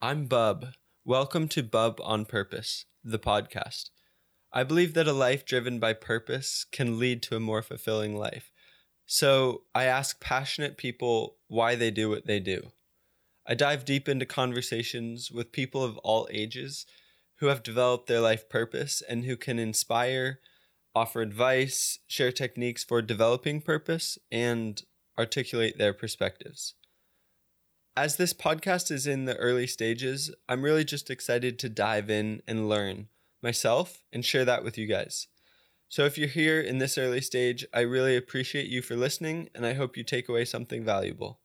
I'm Bub. Welcome to Bub on Purpose, the podcast. I believe that a life driven by purpose can lead to a more fulfilling life. So I ask passionate people why they do what they do. I dive deep into conversations with people of all ages who have developed their life purpose and who can inspire, offer advice, share techniques for developing purpose, and articulate their perspectives. As this podcast is in the early stages, I'm really just excited to dive in and learn myself and share that with you guys. So if you're here in this early stage, I really appreciate you for listening and I hope you take away something valuable.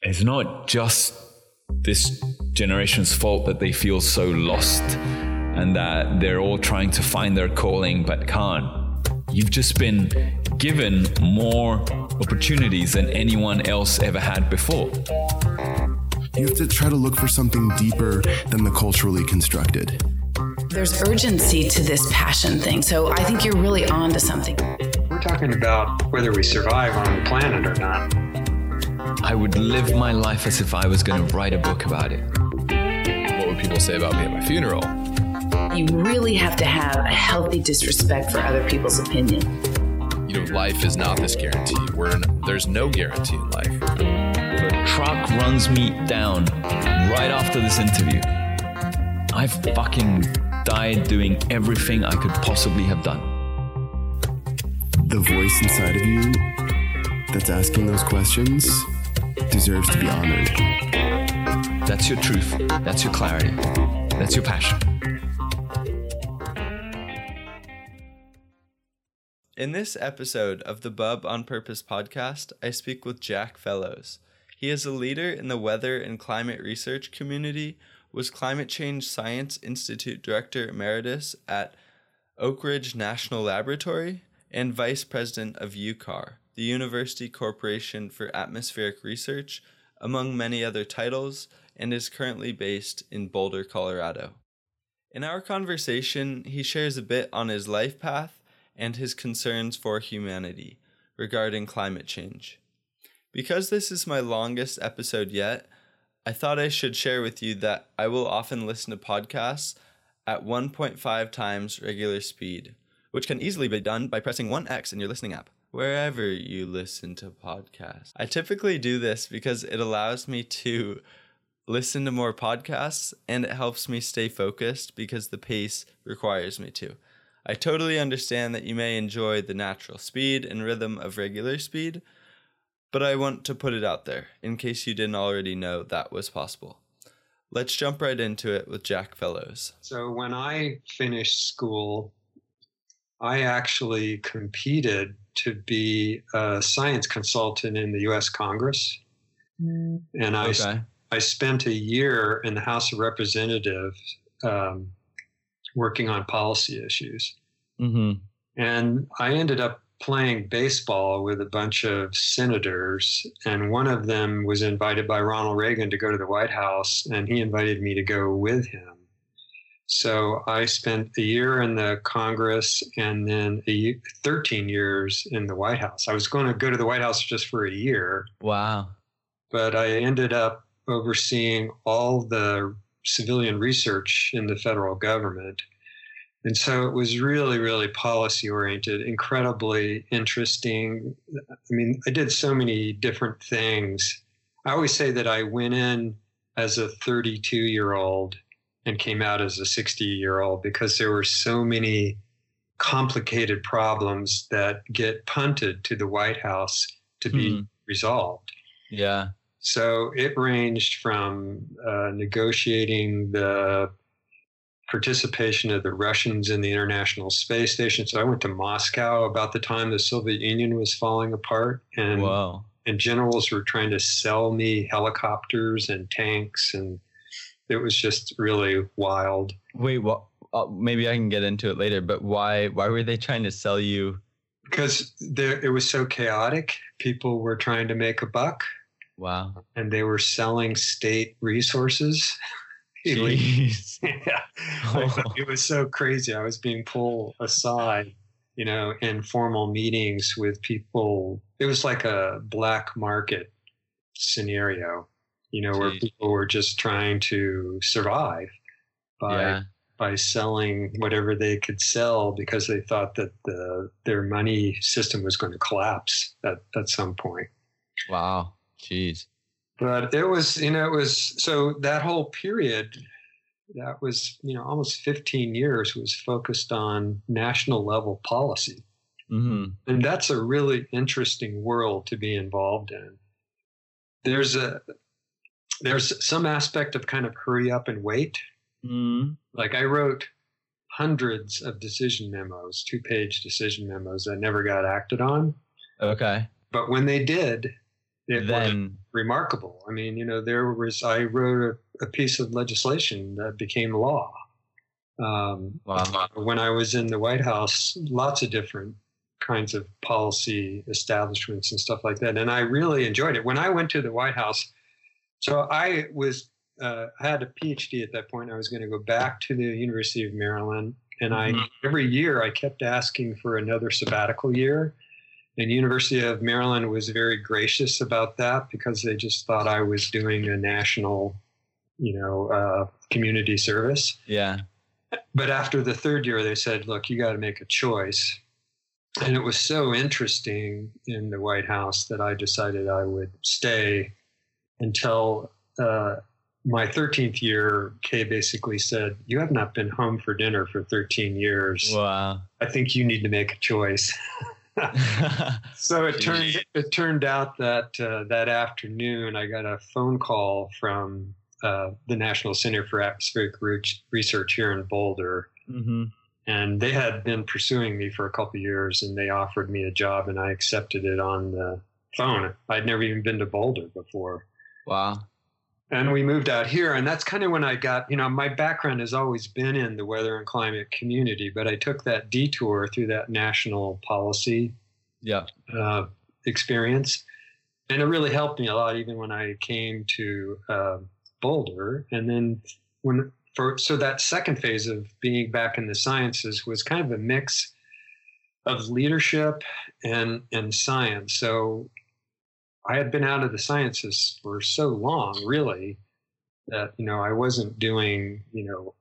It's not just this generation's fault that they feel so lost and that they're all trying to find their calling but can't. You've just been given more opportunities than anyone else ever had before. You have to try to look for something deeper than the culturally constructed. There's urgency to this passion thing. So I think you're really on to something. We're talking about whether we survive on the planet or not. I would live my life as if I was going to write a book about it. What would people say about me at my funeral? You really have to have a healthy disrespect for other people's opinion. You know, life is not this guarantee. We're in, there's no guarantee in life. If a truck runs me down right after this interview, I've fucking died doing everything I could possibly have done. The voice inside of you that's asking those questions deserves to be honored. That's your truth. That's your clarity. That's your passion. In this episode of the Bub on Purpose podcast, I speak with Jack Fellows. He is a leader in the weather and climate research community, was Climate Change Science Institute Director Emeritus at Oak Ridge National Laboratory, and Vice President of UCAR, the University Corporation for Atmospheric Research, among many other titles, and is currently based in Boulder, Colorado. In our conversation, he shares a bit on his life path and his concerns for humanity regarding climate change. Because this is my longest episode yet, I thought I should share with you that I will often listen to podcasts at 1.5 times regular speed, which can easily be done by pressing 1x in your listening app, wherever you listen to podcasts. I typically do this because it allows me to listen to more podcasts and it helps me stay focused because the pace requires me to. I totally understand that you may enjoy the natural speed and rhythm of regular speed, but I want to put it out there in case you didn't already know that was possible. Let's jump right into it with Jack Fellows. So when I finished school, I actually competed to be a science consultant in the US Congress. And I, Okay. I spent a year in the House of Representatives um, working on policy issues. Mm-hmm. And I ended up playing baseball with a bunch of senators, and one of them was invited by Ronald Reagan to go to the White House, and he invited me to go with him. So I spent a year in the Congress and then a, ye- 13 years in the White House. I was going to go to the White House just for a year, Wow. but I ended up overseeing all the civilian research in the federal government. And so it was really, really policy oriented, incredibly interesting. I mean, I did so many different things. I always say that I went in as a 32 year old and came out as a 60 year old because there were so many complicated problems that get punted to the White House to be Hmm. resolved. Yeah. So it ranged from uh, negotiating the participation of the Russians in the International Space Station. So I went to Moscow about the time the Soviet Union was falling apart, and Wow. and generals were trying to sell me helicopters and tanks, and it was just really wild. Wait, what? Uh, maybe I can get into it later, but why? Why were they trying to sell you? Because there, it was so chaotic. People were trying to make a buck, Wow. and they were selling state resources. Jeez. yeah. Like, oh. it was so crazy. I was being pulled aside, you know, in formal meetings with people. It was like a black market scenario, you know, where people were just trying to survive by yeah. by selling whatever they could sell because they thought that the their money system was going to collapse at, at some point. Wow. Jeez. But it was, you know, it was so that whole period that was, you know, almost 15 years was focused on national level policy. Mm-hmm. And that's a really interesting world to be involved in. There's a there's some aspect of kind of hurry up and wait. Mm-hmm. Like I wrote hundreds of decision memos, two page decision memos that never got acted on. Okay. But when they did, it was Then. remarkable. I mean, you know, there was, I wrote a, a piece of legislation that became law. Um, Wow. when I was in the White House, lots of different kinds of policy establishments and stuff like that. And I really enjoyed it. When I went to the White House, so I was, uh, I had a PhD at that point. I was going to go back to the University of Maryland. And I, Mhm. every year, I kept asking for another sabbatical year. And University of Maryland was very gracious about that because they just thought I was doing a national, you know, uh, community service. Yeah. But after the third year, they said, look, you got to make a choice. And it was so interesting in the White House that I decided I would stay until uh, my 13th year. Kay basically said, You have not been home for dinner for 13 years. Wow. I think you need to make a choice. So it turned it turned out that uh, that afternoon I got a phone call from uh, the National Center for Atmospheric Re- Research here in Boulder, mm-hmm. and they had been pursuing me for a couple of years, and they offered me a job, and I accepted it on the phone. I'd never even been to Boulder before, Wow. And we moved out here, and that's kind of when I got you know my background has always been in the weather and climate community, but I took that detour through that national policy Yeah. uh, experience. And it really helped me a lot, even when I came to uh, Boulder. And then when for so that second phase of being back in the sciences was kind of a mix of leadership and and science. So I had been out of the sciences for so long, really, that you know I wasn't doing you know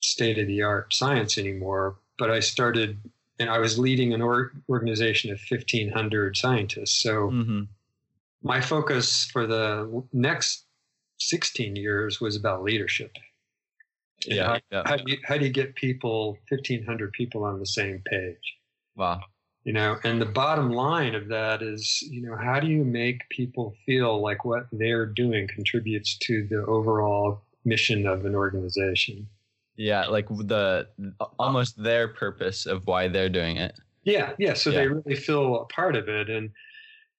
state of the art science anymore. But I started and I was leading an or- organization of 1,500 scientists. So Mm-hmm. my focus for the next 16 years was about leadership. Yeah. How, yeah. how, do you, how do you get people, 1,500 people on the same page? Wow. You know, and the bottom line of that is, you know, how do you make people feel like what they're doing contributes to the overall mission of an organization? Yeah. Like the almost their purpose of why they're doing it. Yeah, yeah. So Yeah. they really feel a part of it, and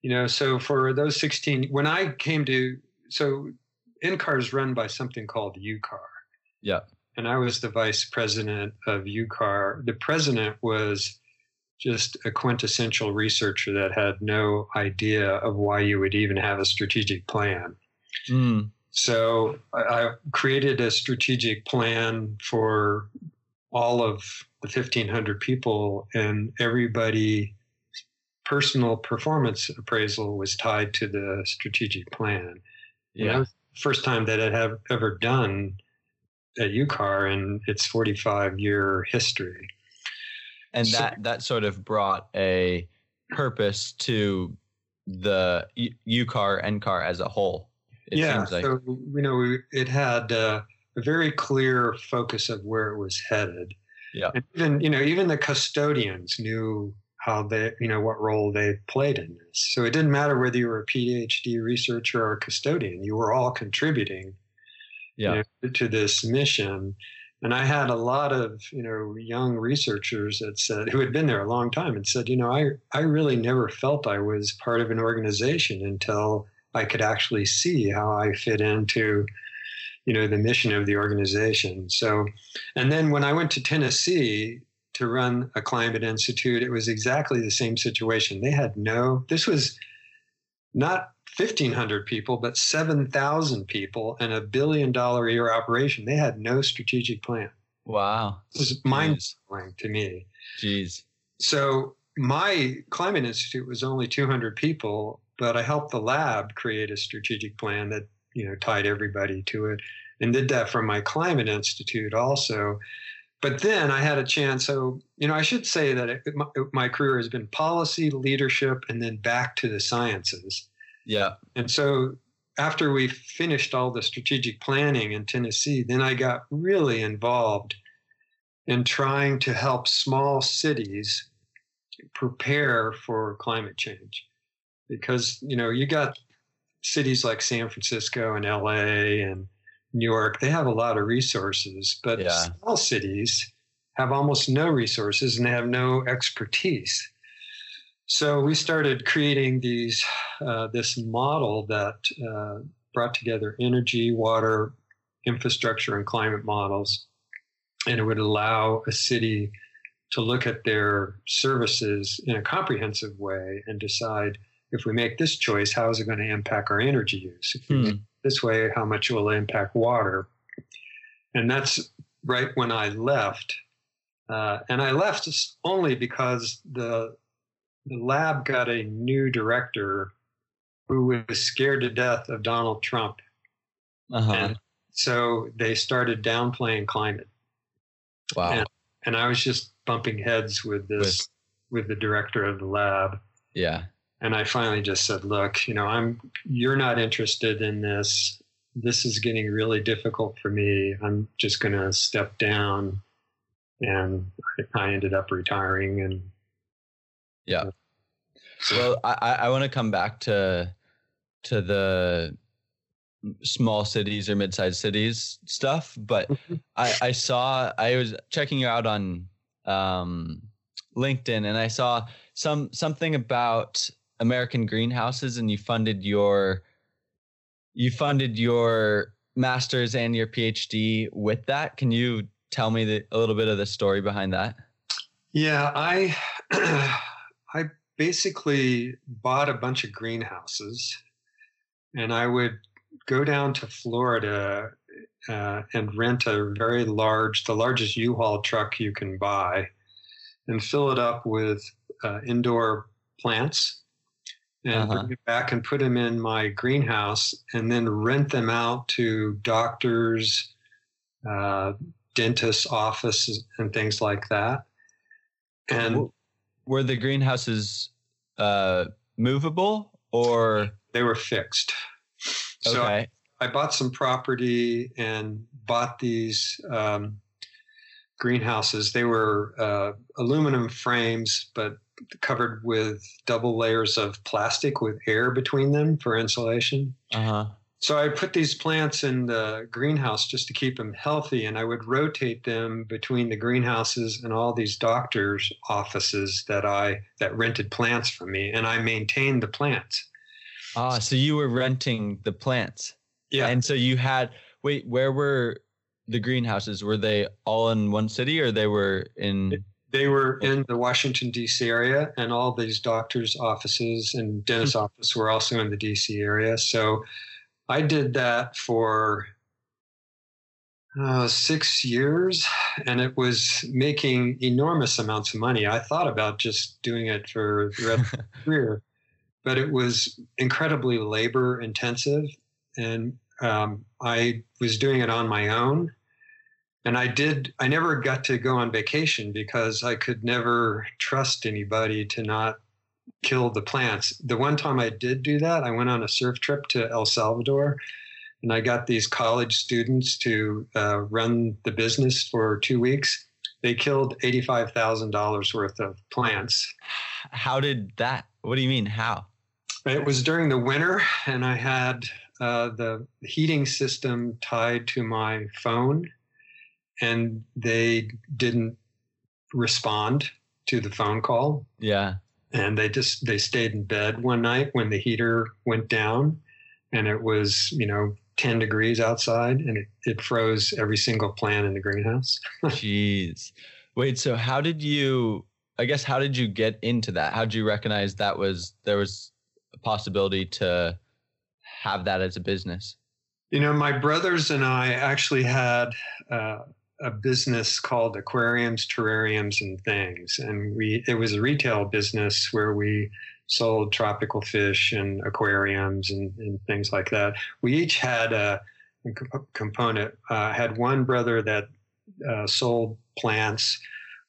you know, so for those sixteen, when I came to, so NCAR is run by something called UCAR, Yeah. and I was the vice president of UCAR. The president was just a quintessential researcher that had no idea of why you would even have a strategic plan. Mm. So I, I created a strategic plan for all of the 1,500 people, and everybody personal performance appraisal was tied to the strategic plan. And Yeah. the first time that it have ever done at UCAR in its 45 year history. And So- that that sort of brought a purpose to the UCAR NCAR as a whole. It yeah, seems like. so you know, it had uh, a very clear focus of where it was headed. Yeah. and even you know, even the custodians knew how they, you know, what role they played in this. So it didn't matter whether you were a PhD researcher or a custodian; you were all contributing you yeah. know, to this mission. And I had a lot of you know young researchers that said who had been there a long time and said, you know, I I really never felt I was part of an organization until I could actually see how I fit into you know the mission of the organization. So, and then when I went to Tennessee to run a climate institute, it was exactly the same situation. They had no. This was not 1,500 people, but 7,000 people and a billion dollar a year operation. They had no strategic plan. Wow. This is mind blowing to me. Jeez. So, my climate institute was only 200 people, but I helped the lab create a strategic plan that you know, tied everybody to it, and did that from my climate institute also. But then I had a chance. So, you know, I should say that it, my, my career has been policy, leadership, and then back to the sciences. Yeah. And so after we finished all the strategic planning in Tennessee, then I got really involved in trying to help small cities prepare for climate change. Because, you know, you got cities like San Francisco and LA and New York, they have a lot of resources, but Yeah. small cities have almost no resources and they have no expertise. So we started creating these uh, this model that uh, brought together energy, water, infrastructure, and climate models, and it would allow a city to look at their services in a comprehensive way and decide if we make this choice, how is it going to impact our energy use? If Hmm. this way, how much will it impact water? And that's right when I left. Uh, and I left only because the the lab got a new director who was scared to death of Donald Trump. Uh-huh. And so they started downplaying climate. wow. and- And I was just bumping heads with this with the director of the lab. yeah. And I finally just said, look, you know, I'm you're not interested in this. This is getting really difficult for me. I'm just gonna step down. And I ended up retiring and Yeah. Well, I, I- want to come back to to the small cities or mid-sized cities stuff, but I, I saw I was checking you out on um, LinkedIn and I saw some something about American greenhouses and you funded your you funded your masters and your PhD with that. Can you tell me the, a little bit of the story behind that? Yeah, I I basically bought a bunch of greenhouses, and I would go down to Florida uh, and rent a very large, the largest U-Haul truck you can buy, and fill it up with uh, indoor plants, and Uh-huh. bring it back and put them in my greenhouse, and then rent them out to doctors, uh, dentists' offices, and things like that. And were the greenhouses uh, movable or they were fixed. So okay? I bought some property and bought these um, greenhouses. They were uh, aluminum frames, but covered with double layers of plastic with air between them for insulation. Uh huh. So I put these plants in the greenhouse just to keep them healthy, and I would rotate them between the greenhouses and all these doctors' offices that I that rented plants from me, and I maintained the plants. Ah, so you were renting the plants, Yeah, and so you had wait. Where were the greenhouses? Were they all in one city, or they were in? they were in the Washington D.C. area, and all these doctors' offices and dentist office were also in the D.C. area. So I did that for uh, six years, and it was making enormous amounts of money. I thought about just doing it for the rest of my career, but it was incredibly labor intensive, and um, I was doing it on my own. And I did, I never got to go on vacation because I could never trust anybody to not kill the plants. The one time I did do that, I went on a surf trip to El Salvador and I got these college students to uh, run the business for two weeks. They killed $85,000 worth of plants. How did that? What do you mean? How? It was during the winter, and I had uh, the heating system tied to my phone, and they didn't respond to the phone call. Yeah. And they just they stayed in bed one night when the heater went down, and it was you know 10 degrees outside, and it, it froze every single plant in the greenhouse. Jeez. Wait. So how did you? I guess how did you get into that? How did you recognize that was there was a possibility to have that as a business? You know, my brothers and I actually had uh, a business called Aquariums, Terrariums, and Things, and we it was a retail business where we sold tropical fish and aquariums and, and things like that. We each had a, a component. Uh, had one brother that uh, sold plants,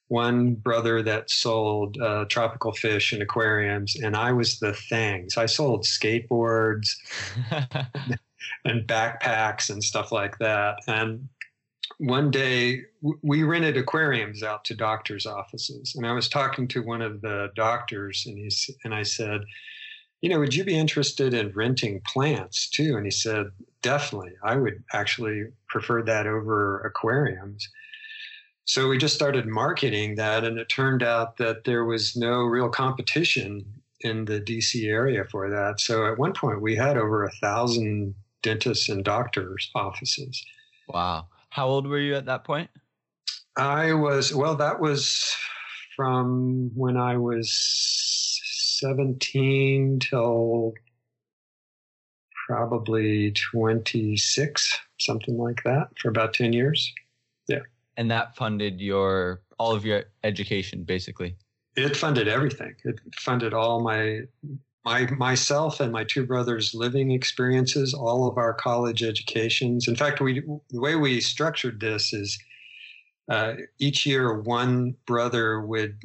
one brother that sold uh, tropical fish and aquariums, and I was the things. I sold skateboards and backpacks and stuff like that. And one day we rented aquariums out to doctors' offices, and I was talking to one of the doctors, and he's and I said, you know, would you be interested in renting plants too? And he said, definitely. I would actually prefer that over aquariums. So we just started marketing that, and it turned out that there was no real competition in the DC area for that. So at one point, we had over a thousand dentists and doctors' offices. Wow. How old were you at that point? I was, well, that was from when I was 17 till probably 26, something like that, for about 10 years. Yeah. And that funded your all of your education, basically. It funded everything. It funded all my my myself and my two brothers' living experiences, all of our college educations. In fact, we the way we structured this is uh, each year one brother would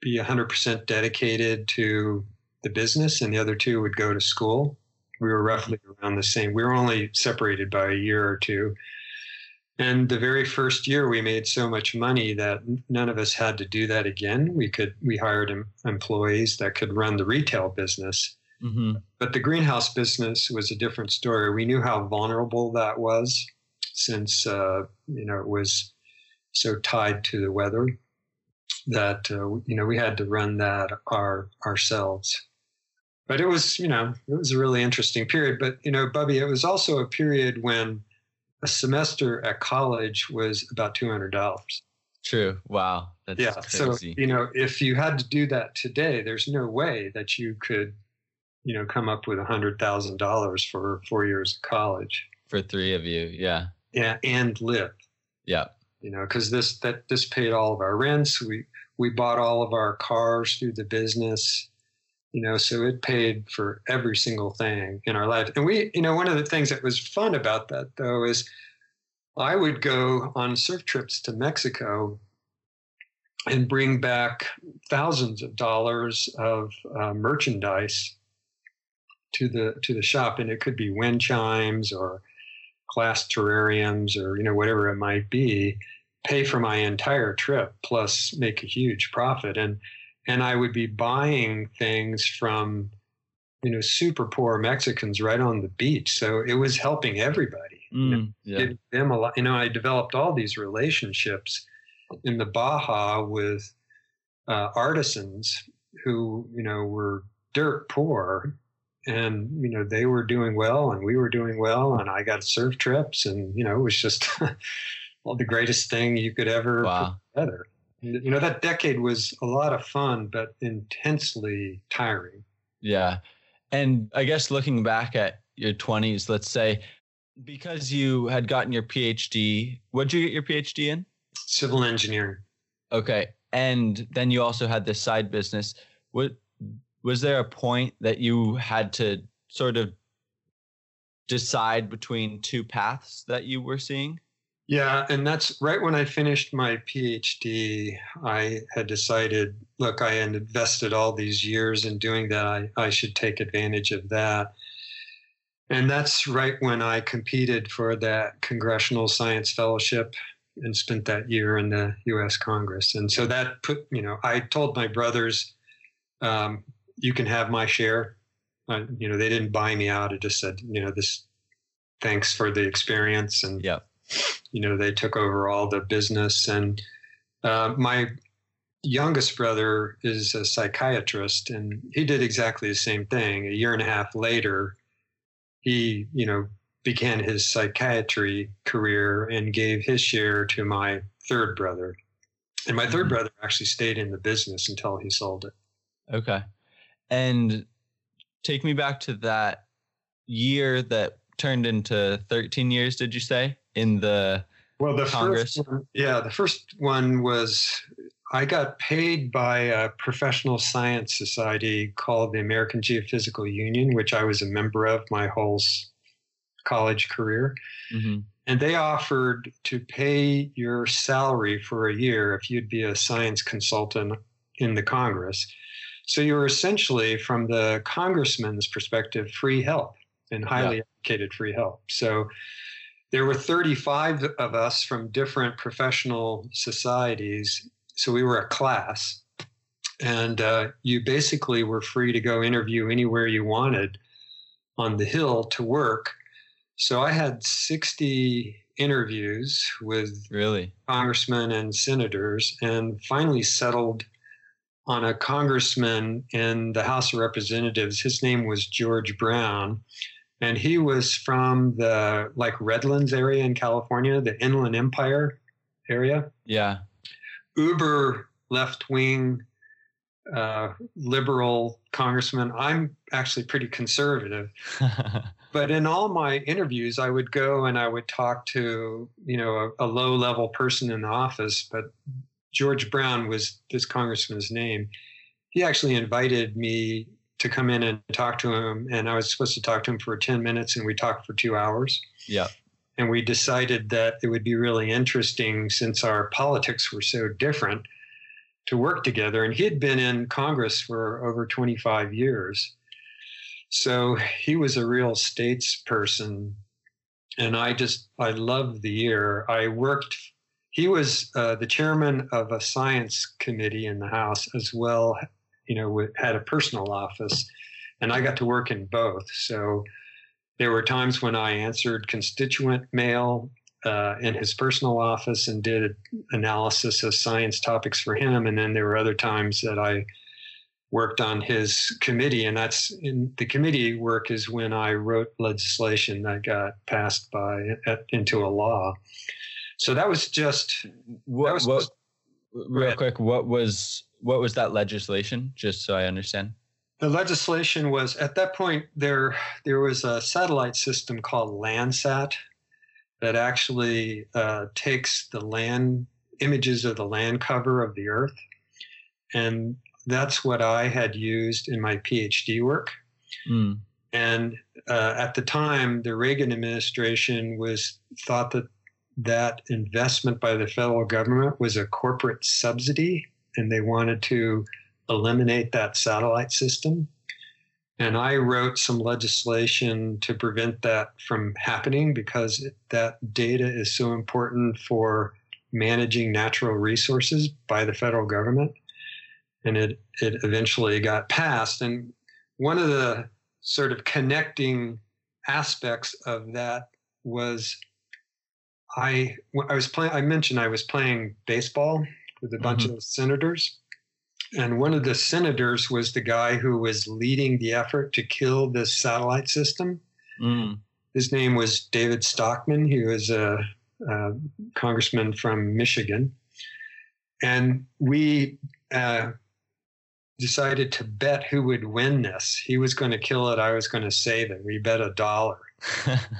be 100% dedicated to the business, and the other two would go to school. We were roughly around the same. We were only separated by a year or two. And the very first year, we made so much money that none of us had to do that again. We could we hired em- employees that could run the retail business. Mm-hmm. But the greenhouse business was a different story. We knew how vulnerable that was, since uh, you know it was so tied to the weather that uh, you know we had to run that our ourselves. But it was you know it was a really interesting period. But you know, Bubby, it was also a period when a semester at college was about two hundred dollars. True. Wow. That's yeah. Crazy. So you know, if you had to do that today, there's no way that you could, you know, come up with a hundred thousand dollars for four years of college. For three of you, yeah. Yeah, and live. Yeah. You know, because this that this paid all of our rents. We we bought all of our cars through the business you know so it paid for every single thing in our life. And we you know one of the things that was fun about that though is i would go on surf trips to mexico and bring back thousands of dollars of uh, merchandise to the to the shop. And it could be wind chimes or glass terrariums or you know whatever it might be pay for my entire trip plus make a huge profit. And and I would be buying things from you know super poor Mexicans right on the beach. So it was helping everybody. Mm, yeah. them a lot. You know, I developed all these relationships in the Baja with uh, artisans who you know were dirt poor and you know they were doing well and we were doing well and i got surf trips and you know it was just well the greatest thing you could ever wow. put together you know that decade was a lot of fun but intensely tiring. Yeah. And i guess looking back at your 20s let's say because you had gotten your phd what did you get your phd in? Civil engineering. Okay. And then you also had this side business. What was there a point that you had to sort of decide between two paths that you were seeing yeah, and that's right when I finished my PhD. I had decided, look, I had invested all these years in doing that. I, I should take advantage of that. And that's right when I competed for that Congressional Science Fellowship and spent that year in the US Congress. And so that put, you know, I told my brothers, um, you can have my share. Uh, you know, they didn't buy me out. It just said, you know, this, thanks for the experience. And, yeah you know, they took over all the business. And uh, my youngest brother is a psychiatrist, and he did exactly the same thing. A year and a half later, he, you know, began his psychiatry career and gave his share to my third brother. And my 3rd mm-hmm. brother actually stayed in the business until he sold it. Okay. And take me back to that year that turned into 13 years, did you say? In the well the Congress? first one, yeah the first one was I got paid by a professional science society called the American Geophysical Union, which I was a member of my whole college career. Mm-hmm. And they offered to pay your salary for a year if you'd be a science consultant in the Congress. So you were essentially, from the congressman's perspective, free help and highly yeah. educated free help. So there were 35 of us from different professional societies. So we were a class. And uh, you basically were free to go interview anywhere you wanted on the Hill to work. So I had 60 interviews with really congressmen and senators and finally settled on a congressman in the House of Representatives. His name was George Brown and he was from the like Redlands area in California, the Inland Empire area. Yeah. Uber left wing uh, liberal congressman. I'm actually pretty conservative. but in all my interviews, I would go and I would talk to, you know, a, a low level person in the office. But George Brown was this congressman's name. He actually invited me to come in and talk to him. And I was supposed to talk to him for 10 minutes, and we talked for two hours. Yeah. And we decided that it would be really interesting since our politics were so different to work together. And he had been in Congress for over 25 years. So he was a real statesperson. And I just, I loved the year. I worked, he was uh, the chairman of a science committee in the House as well you know, had a personal office, and I got to work in both. So there were times when I answered constituent mail uh, in his personal office and did analysis of science topics for him, and then there were other times that I worked on his committee, and that's in the committee work is when I wrote legislation that got passed by into a law. So that was just what, that was what, real quick. What was what was that legislation? Just so I understand. The legislation was at that point there there was a satellite system called Landsat that actually uh, takes the land images of the land cover of the Earth, and that's what I had used in my PhD work. Mm. And uh, at the time, the Reagan administration was thought that that investment by the federal government was a corporate subsidy and they wanted to eliminate that satellite system. And I wrote some legislation to prevent that from happening because that data is so important for managing natural resources by the federal government. And it, it eventually got passed. And one of the sort of connecting aspects of that was I, I was playing, I mentioned I was playing baseball with a bunch mm-hmm. of senators. And one of the senators was the guy who was leading the effort to kill this satellite system. Mm. His name was David Stockman. He was a, a congressman from Michigan. And we uh, decided to bet who would win this. He was going to kill it, I was going to save it. We bet a dollar.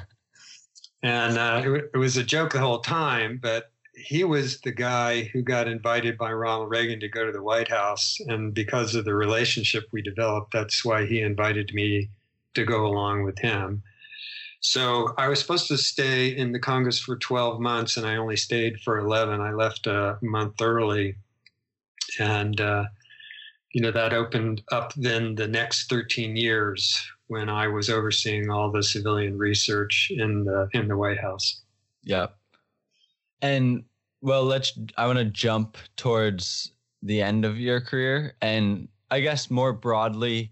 and uh, it, it was a joke the whole time, but he was the guy who got invited by Ronald Reagan to go to the White House. And because of the relationship we developed, that's why he invited me to go along with him. So I was supposed to stay in the Congress for 12 months, and I only stayed for 11. I left a month early. And, uh, you know, that opened up then the next 13 years when I was overseeing all the civilian research in the, in the White House. Yeah. And well, let's. I want to jump towards the end of your career, and I guess more broadly,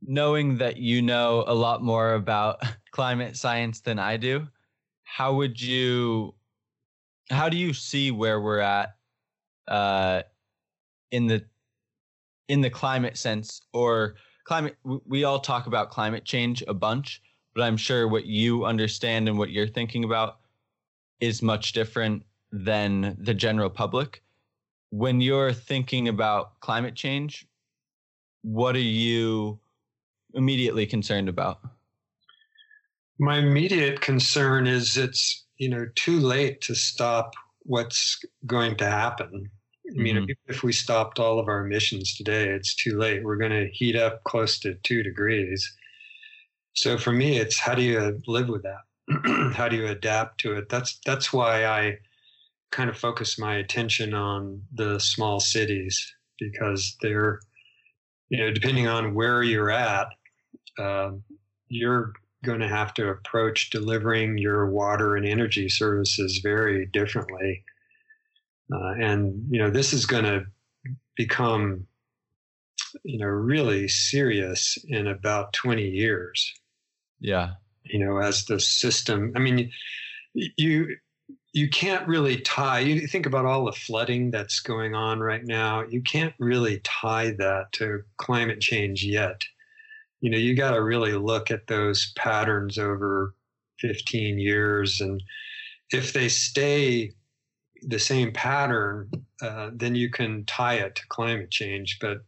knowing that you know a lot more about climate science than I do, how would you? How do you see where we're at uh, in the in the climate sense or climate? We all talk about climate change a bunch, but I'm sure what you understand and what you're thinking about is much different than the general public. When you're thinking about climate change, what are you immediately concerned about? My immediate concern is it's, you know, too late to stop what's going to happen. I mean, Mhm. if, if we stopped all of our emissions today, it's too late. We're going to heat up close to two degrees. So for me, it's how do you live with that? how do you adapt to it? That's that's why I kind of focus my attention on the small cities because they're, you know, depending on where you're at, um, you're going to have to approach delivering your water and energy services very differently. Uh, and you know this is going to become you know really serious in about 20 years Yeah. You know as the system i mean you you can't really tie you think about all the flooding that's going on right now you can't really tie that to climate change yet. You know you got to really look at those patterns over 15 years and if they stay the same pattern uh, then you can tie it to climate change but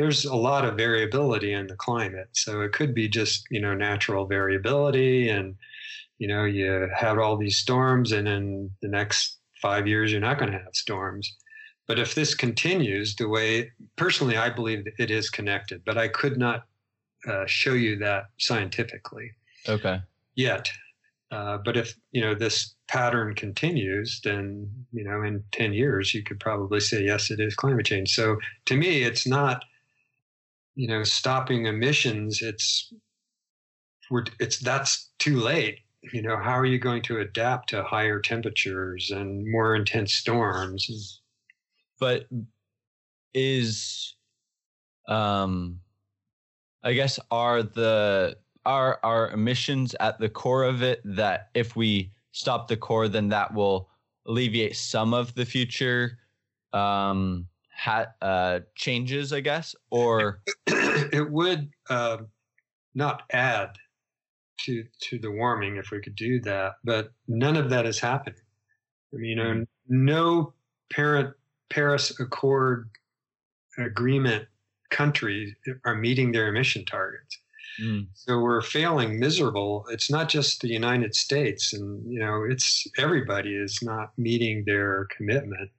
there's a lot of variability in the climate. So it could be just you know natural variability and you know you have all these storms and in the next five years you're not going to have storms. But if this continues the way personally i believe it is connected but i could not uh, show you that scientifically Okay. yet. Uh, but if you know this pattern continues then you know in 10 years you could probably say yes it is climate change. So to me it's not you know stopping emissions it's we're it's that's too late. You know how are you going to adapt to higher temperatures and more intense storms? But is um I guess are the are our emissions at the core of it that if we stop the core then that will alleviate some of the future um ha- uh changes I guess or it would uh, not add to to the warming if we could do that, but none of that is happening. I mean, you know, no parent Paris Accord agreement countries are meeting their emission targets. Mm, So we're failing miserable. It's not just the United States, and you know, it's everybody is not meeting their commitment.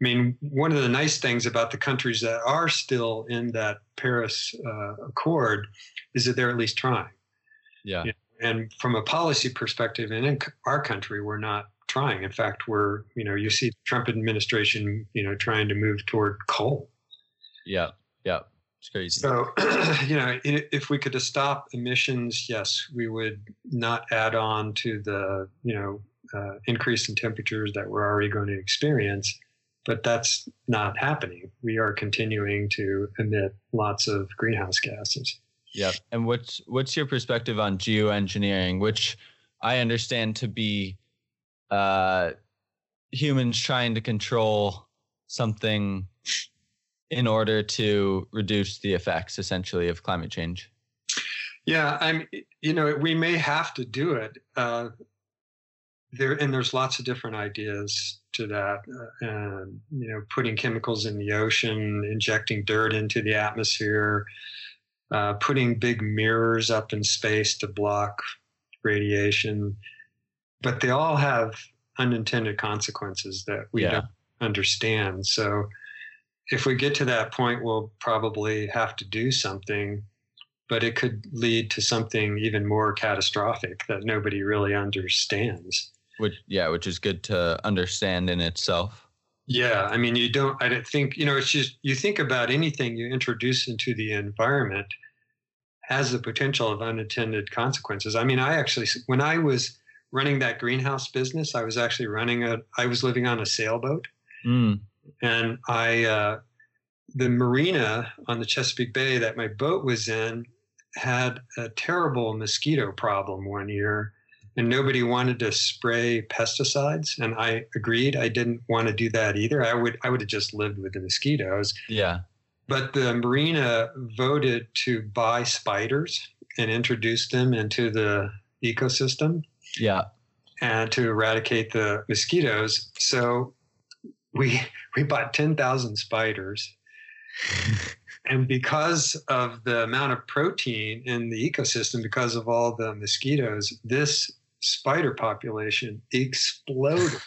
I mean, one of the nice things about the countries that are still in that Paris uh, Accord is that they're at least trying. yeah. Yeah. And from a policy perspective, and in our country, we're not trying. In fact, we're you know, you see the Trump administration, you know, trying to move toward coal. Yeah. Yeah. It's crazy. So, you know, if we could stop emissions, yes, we would not add on to the, you know, uh, increase in temperatures that we're already going to experience. But that's not happening. We are continuing to emit lots of greenhouse gases. Yeah. And what's what's your perspective on geoengineering, which I understand to be uh, humans trying to control something in order to reduce the effects, essentially, of climate change. Yeah, I'm. You know, we may have to do it. Uh, there and there's lots of different ideas to that. Uh, and you know, putting chemicals in the ocean, injecting dirt into the atmosphere, uh, putting big mirrors up in space to block radiation. But they all have unintended consequences that we Yeah. don't understand. So if we get to that point, we'll probably have to do something but it could lead to something even more catastrophic that nobody really understands. Which yeah, which is good to understand in itself. Yeah, I mean, you don't. I don't think you know. It's just you think about anything you introduce into the environment has the potential of unintended consequences. I mean, I actually, when I was running that greenhouse business, I was actually running a. I was living on a sailboat, Mm, and I, uh, the marina on the Chesapeake Bay that my boat was in had a terrible mosquito problem one year, and nobody wanted to spray pesticides. And I agreed. I didn't want to do that either. I would I would have just lived with the mosquitoes. yeah. But the marina voted to buy spiders and introduce them into the ecosystem Yeah. and to eradicate the mosquitoes. So we we bought 10,000 spiders. and because of the amount of protein in the ecosystem, because of all the mosquitoes, this spider population exploded.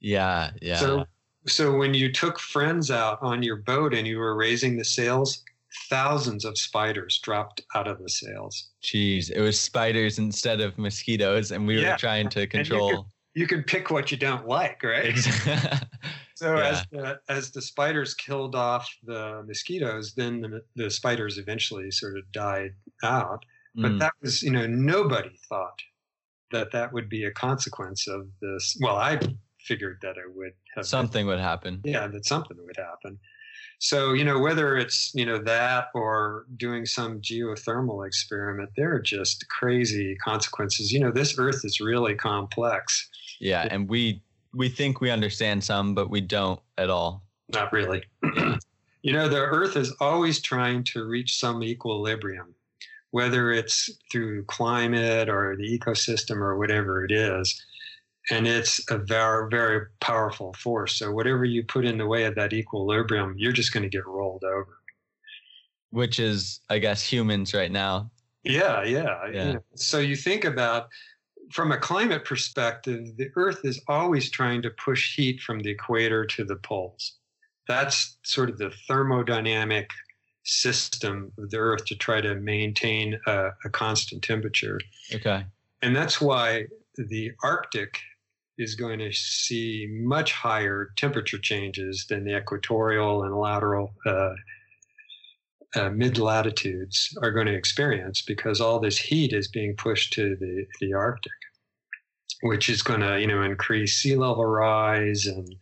Yeah. Yeah. So so when you took friends out on your boat and you were raising the sails, thousands of spiders dropped out of the sails. Jeez, it was spiders instead of mosquitoes, and we Yeah. were trying to control. You can pick what you don't like, right? So Yeah. as the, as the spiders killed off the mosquitoes, then the, the spiders eventually sort of died out. But Mm, that was, you know, nobody thought that that would be a consequence of this. Well, I figured that it would have been- something would happen. yeah, that something would happen. So, you know, whether it's, you know, that or doing some geothermal experiment, there are just crazy consequences. You know, this earth is really complex. Yeah, and we we think we understand some, but we don't at all. Not really. you know, the earth is always trying to reach some equilibrium, whether it's through climate or the ecosystem or whatever it is. And it's a very, very powerful force. So, whatever you put in the way of that equilibrium, you're just going to get rolled over. Which is, I guess, humans right now. Yeah, yeah. you Yeah. know. So you think about from a climate perspective, the Earth is always trying to push heat from the equator to the poles. That's sort of the thermodynamic system of the Earth to try to maintain a, a constant temperature. Okay. And that's why the Arctic is going to see much higher temperature changes than the equatorial and lateral uh, uh, mid latitudes are going to experience because all this heat is being pushed to the, the Arctic, which is going to you know increase sea level rise and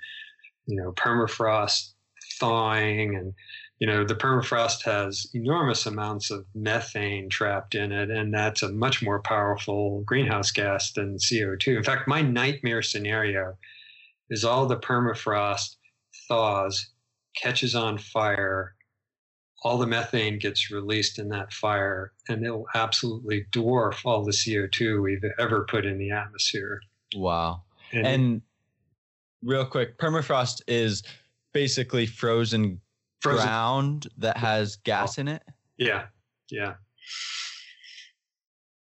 you know permafrost thawing and you know the permafrost has enormous amounts of methane trapped in it and that's a much more powerful greenhouse gas than co2 in fact my nightmare scenario is all the permafrost thaws catches on fire all the methane gets released in that fire and it will absolutely dwarf all the co2 we've ever put in the atmosphere Wow. And real quick, permafrost is basically frozen, Frozen- ground that has gas in it. yeah yeah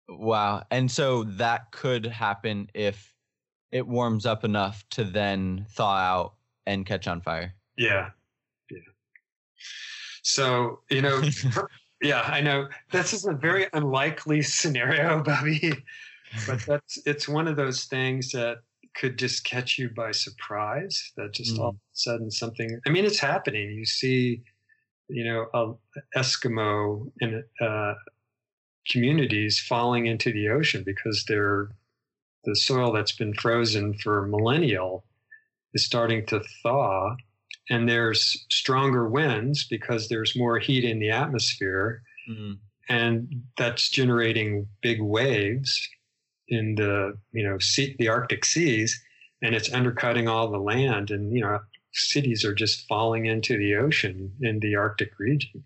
Wow. And so that could happen if it warms up enough to then thaw out and catch on fire. Yeah. Yeah. So, you know, yeah, I know this is a very unlikely scenario, Bobby, but that's it's one of those things that could just catch you by surprise. That just all of a sudden something I mean it's happening. You see, you know, a Eskimo in uh, communities falling into the ocean because they're the soil that's been frozen for millennial is starting to thaw. And there's stronger winds because there's more heat in the atmosphere. Mhm. and that's generating big waves in the you know sea, the arctic seas and it's undercutting all the land and you know cities are just falling into the ocean in the arctic region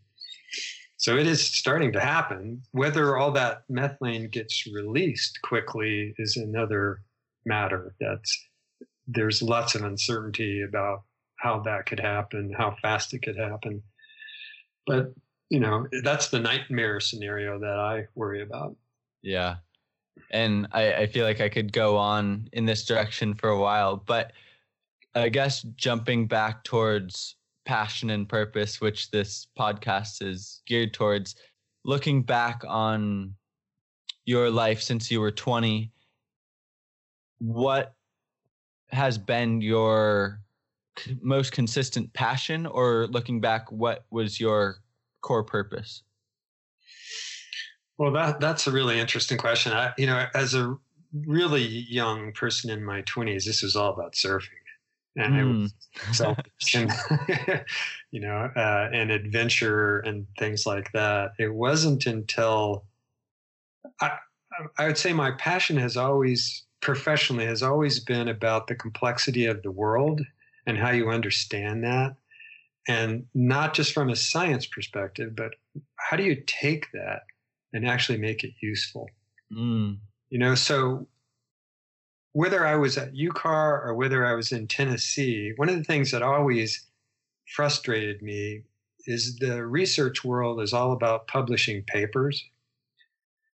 so it is starting to happen whether all that methane gets released quickly is another matter that's there's lots of uncertainty about how that could happen, how fast it could happen. But, you know, that's the nightmare scenario that I worry about. Yeah. And I, I feel like I could go on in this direction for a while, but I guess jumping back towards passion and purpose, which this podcast is geared towards, looking back on your life since you were 20, what has been your most consistent passion, or looking back, what was your core purpose? Well, that that's a really interesting question. I, you know, as a really young person in my 20s, this was all about surfing. And I was selfish and, you know, uh, and adventure and things like that. It wasn't until I, I would say my passion has always, professionally, has always been about the complexity of the world and how you understand that. And not just from a science perspective, but how do you take that and actually make it useful? Mm. You know, so whether I was at UCAR or whether I was in Tennessee, one of the things that always frustrated me is the research world is all about publishing papers.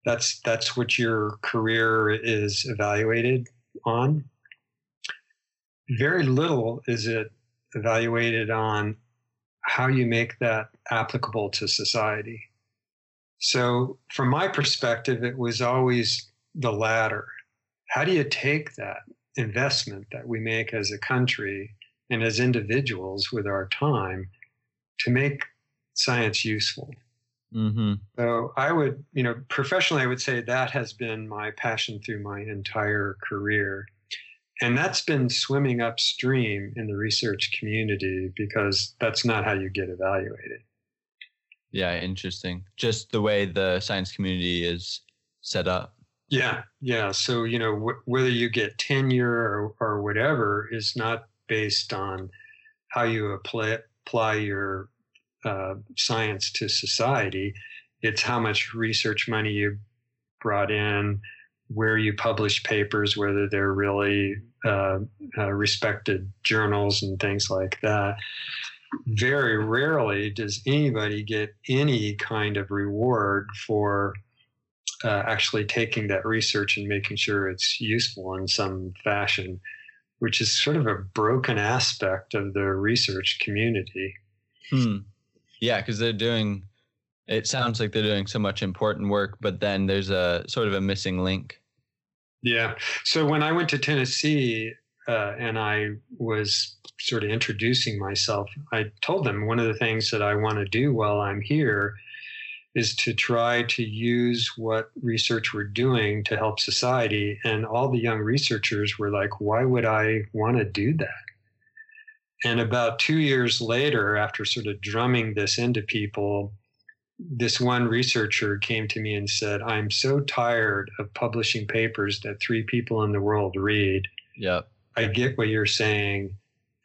That's that's what your career is evaluated on. Very little is it evaluated on how you make that applicable to society. So, from my perspective, it was always the latter. How do you take that investment that we make as a country and as individuals with our time to make science useful? Mm-hmm. So I would, you know, professionally, I would say that has been my passion through my entire career. And that's been swimming upstream in the research community because that's not how you get evaluated. Yeah, interesting. Just the way the science community is set up. Yeah, yeah. So, you know, wh- whether you get tenure or, or whatever is not based on how you apply, apply your uh, science to society. It's how much research money you brought in, where you publish papers, whether they're really uh, uh, respected journals and things like that. Very rarely does anybody get any kind of reward for uh, actually taking that research and making sure it's useful in some fashion, which is sort of a broken aspect of the research community. Hmm. Yeah, because they're doing. It sounds like they're doing so much important work, but then there's a sort of a missing link. Yeah. So when I went to Tennessee uh, and I was sort of introducing myself, I told them one of the things that I want to do while I'm here is to try to use what research we're doing to help society. And all the young researchers were like, why would I want to do that? And about two years later, after sort of drumming this into people, this one researcher came to me and said, I'm so tired of publishing papers that three people in the world read. Yep. I get what you're saying.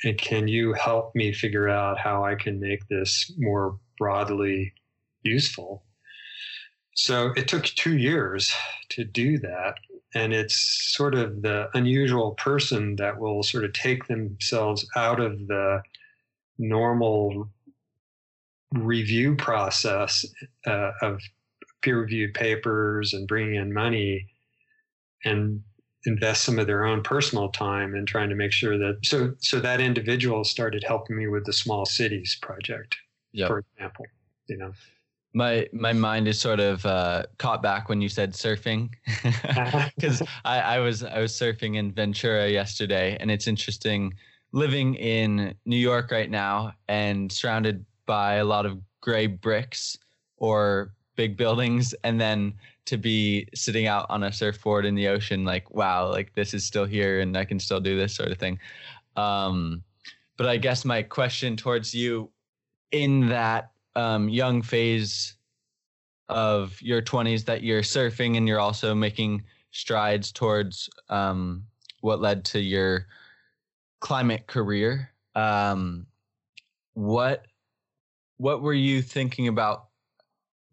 And can you help me figure out how I can make this more broadly useful? So it took two years to do that. And it's sort of the unusual person that will sort of take themselves out of the normal review process uh, of peer reviewed papers and bringing in money and invest some of their own personal time in trying to make sure that so so that individual started helping me with the small cities project Yep. for example you know? My my mind is sort of uh, caught back when you said surfing. Because I, I was I was surfing in Ventura yesterday and it's interesting. Living in New York right now and surrounded by a lot of gray bricks or big buildings and then to be sitting out on a surfboard in the ocean like wow like this is still here and I can still do this sort of thing. Um, but I guess my question towards you in that um, young phase of your 20s that you're surfing and you're also making strides towards um, what led to your climate career um, what what were you thinking about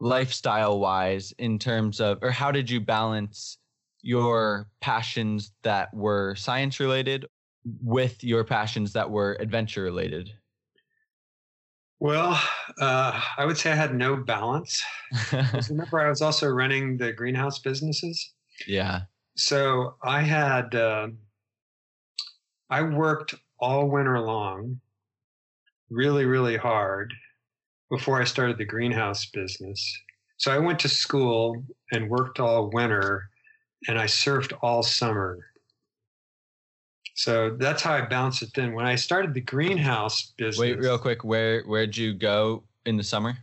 lifestyle wise in terms of or how did you balance your passions that were science related with your passions that were adventure related well uh, i would say i had no balance. Remember i was also running the greenhouse businesses. Yeah. So I had uh, I worked all winter long, really really hard before I started the greenhouse business. So I went to school and worked all winter, and I surfed all summer. So that's how I balanced it. Then when I started the greenhouse business, Wait, real quick, where where'd you go in the summer?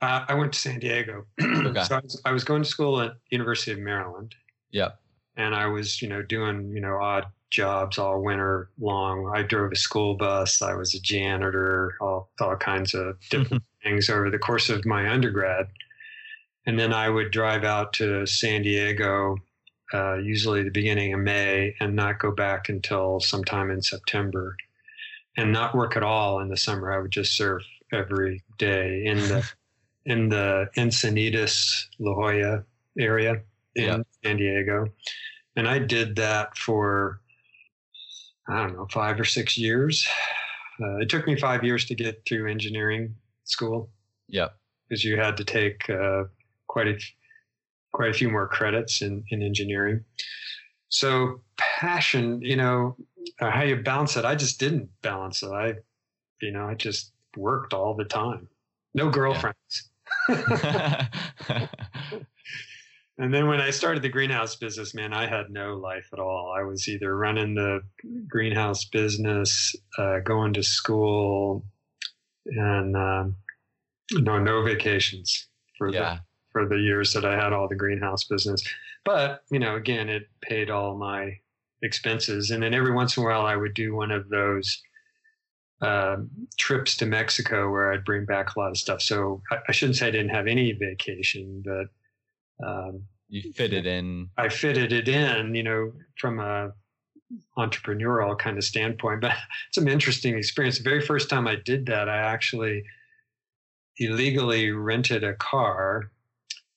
uh, I went to San Diego. Okay. so I was, I was going to school at University of Maryland. Yep. and I was, you know, doing, you know, odd jobs all winter long. I drove a school bus. I was a janitor, all, all kinds of different things over the course of my undergrad. And then I would drive out to San Diego, uh, usually the beginning of May, and not go back until sometime in September, and not work at all in the summer. I would just surf every day in the in the Encinitas, La Jolla area in Yeah. San Diego. And I did that for, I don't know, five or six years. Uh, it took me five years to get through engineering school Yeah, because you had to take uh, quite a quite a few more credits in, in engineering. So passion, you know, uh, how you balance it. I just didn't balance it. I, you know, I just worked all the time. No girlfriends. and then when I started the greenhouse business, man, I had no life at all. I was either running the greenhouse business, uh, going to school, and um, no, no vacations for yeah. the for the years that I had all the greenhouse business. But you know, again, it paid all my expenses, and then every once in a while, I would do one of those uh, trips to Mexico where I'd bring back a lot of stuff. So I, I shouldn't say I didn't have any vacation, but um, you fitted in. I fitted it in, you know, from a entrepreneurial kind of standpoint. But it's an interesting experience. The very first time I did that, I actually illegally rented a car,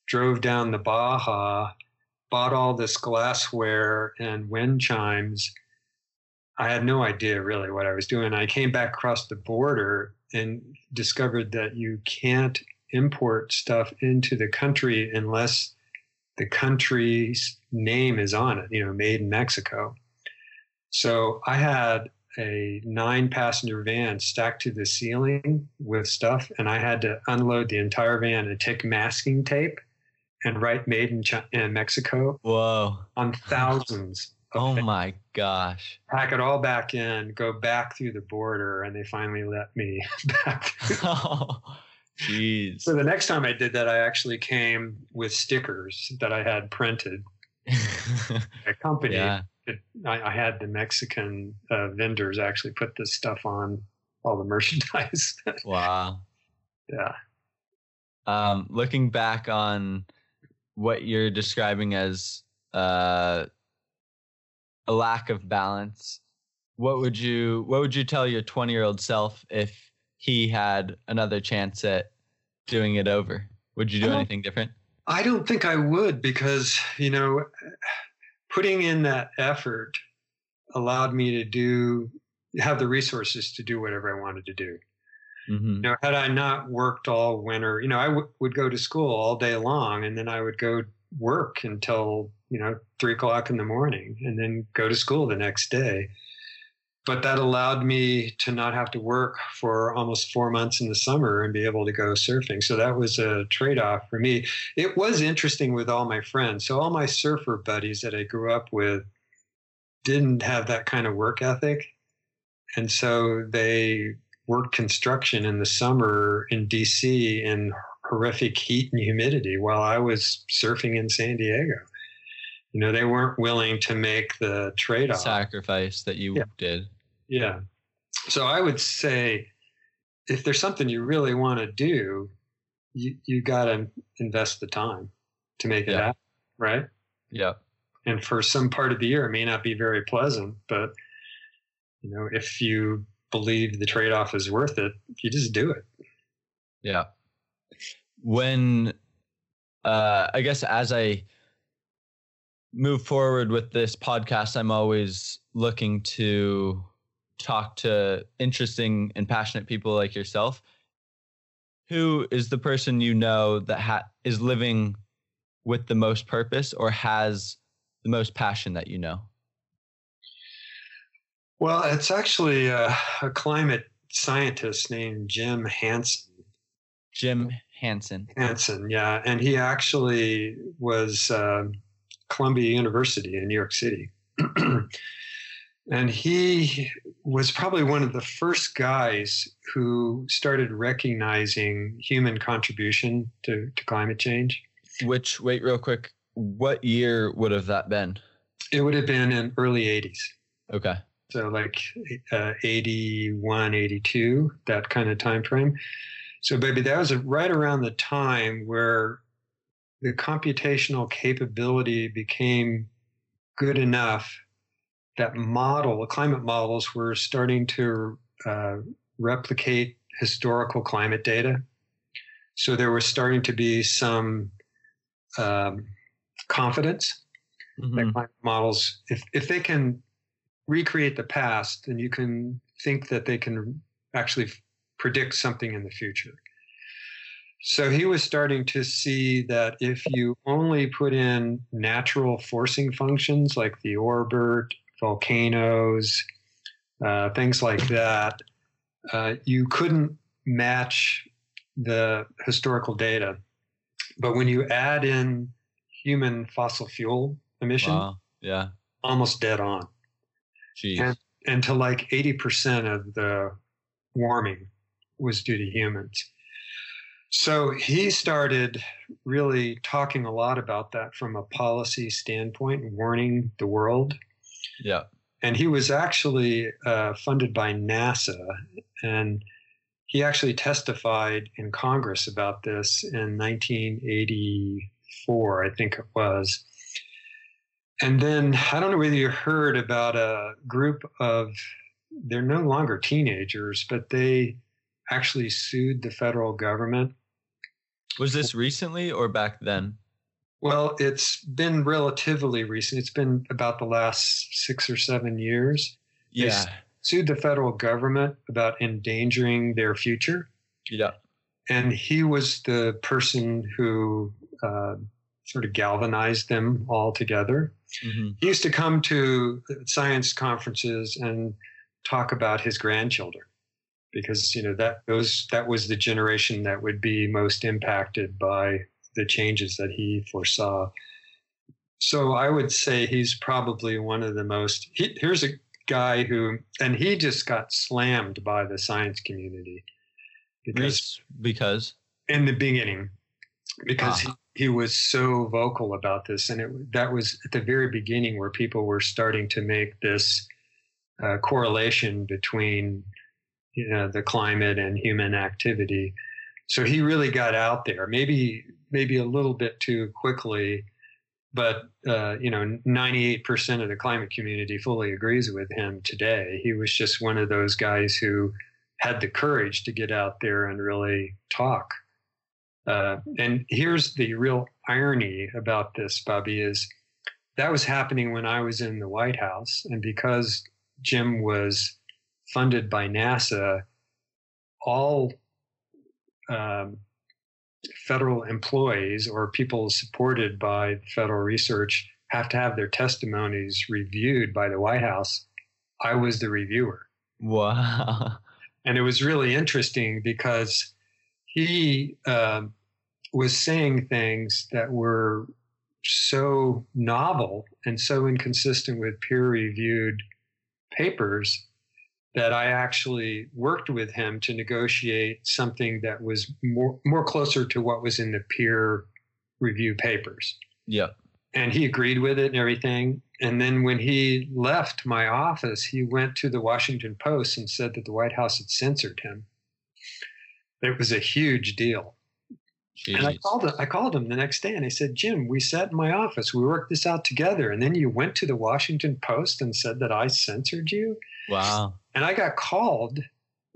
drove down the Baja, bought all this glassware and wind chimes. I had no idea really what I was doing. I came back across the border and discovered that you can't import stuff into the country unless the country's name is on it, you know, made in Mexico. So I had a nine passenger van stacked to the ceiling with stuff, and I had to unload the entire van and take masking tape and write made in, China, in Mexico Whoa. on thousands. Oh things. my gosh. Pack it all back in, go back through the border, and they finally let me back. jeez. So the next time I did that, I actually came with stickers that I had printed. A company, yeah. it, I, I had the Mexican uh, vendors actually put this stuff on all the merchandise. Wow. yeah. Um, looking back on what you're describing as uh, a lack of balance, what would you what would you tell your 20 year old self if he had another chance at doing it over? Would you do anything different? I don't think I would because, you know, putting in that effort allowed me to do, have the resources to do whatever I wanted to do. Mm-hmm. You know, had I not worked all winter, you know, I w- would go to school all day long and then I would go work until, you know, three o'clock in the morning and then go to school the next day. But that allowed me to not have to work for almost four months in the summer and be able to go surfing. So that was a trade off for me. It was interesting with all my friends. So, all my surfer buddies that I grew up with didn't have that kind of work ethic. And so they worked construction in the summer in DC in horrific heat and humidity while I was surfing in San Diego. You know, they weren't willing to make the trade off. Sacrifice that you Yeah. did. Yeah. So I would say if there's something you really want to do, you, you got to invest the time to make it Yeah. happen, right? yeah And for some part of the year, it may not be very pleasant, but you know, if you believe the trade off is worth it, you just do it. Yeah. When uh I guess as I move forward with this podcast, I'm always looking to talk to interesting and passionate people like yourself. Who is the person you know that ha- is living with the most purpose or has the most passion that you know? Well, it's actually a, a climate scientist named Jim Hansen. Jim Hansen. Hansen, yeah, and he actually was um Columbia University in New York City, and he was probably one of the first guys who started recognizing human contribution to, to climate change. Which wait real quick, what year would have that been? It would have been in early '80s, Okay. so like uh, 81, 82, that kind of time frame. So, baby, that was right around the time where the computational capability became good enough that model, the climate models, were starting to uh, replicate historical climate data. So there was starting to be some um, confidence Mhm. that climate models, if, if they can recreate the past, then you can think that they can actually f- predict something in the future. So he was starting to see that if you only put in natural forcing functions like the Orbit volcanoes, uh, things like that, uh, you couldn't match the historical data. But when you add in human fossil fuel emission, Wow. Yeah. almost dead on. Jeez. And, and to like 80% of the warming was due to humans. So he started really talking a lot about that from a policy standpoint, warning the world. yeah. And he was actually uh, funded by NASA. And he actually testified in Congress about this in 1984, I think it was. And then I don't know whether you heard about a group of, they're no longer teenagers, but they actually sued the federal government. Was this recently or back then? Well, it's been relatively recent. It's been about the last six or seven years. They Yeah. Sued the federal government about endangering their future. Yeah. And he was the person who uh, sort of galvanized them all together. hmm He used to come to science conferences and talk about his grandchildren because you know that those that was the generation that would be most impacted by the changes that he foresaw. So I would say he's probably one of the most. He, here's a guy who, and he just got slammed by the science community because Because. in the beginning because Ah. he, he was so vocal about this and it, that was at the very beginning where people were starting to make this uh, correlation between you know the climate and human activity so he really got out there maybe maybe a little bit too quickly but uh, you know 98% of the climate community fully agrees with him today he was just one of those guys who had the courage to get out there and really talk uh, and here's the real irony about this, Bobby, is that was happening when I was in the White House. And because Jim was funded by NASA, all um, federal employees or people supported by federal research have to have their testimonies reviewed by the White House. I was the reviewer. Wow. And it was really interesting because he um, was saying things that were so novel and so inconsistent with peer reviewed papers that I actually worked with him to negotiate something that was more, more closer to what was in the peer review papers Yeah. and he agreed with it and everything. And then when he left my office, he went to the Washington Post and said that the White House had censored him. It was a huge deal. And I called him, I called him the next day and I said, Jim, we sat in my office. We worked this out together. And then you went to the Washington Post and said that I censored you. Wow. And I got called.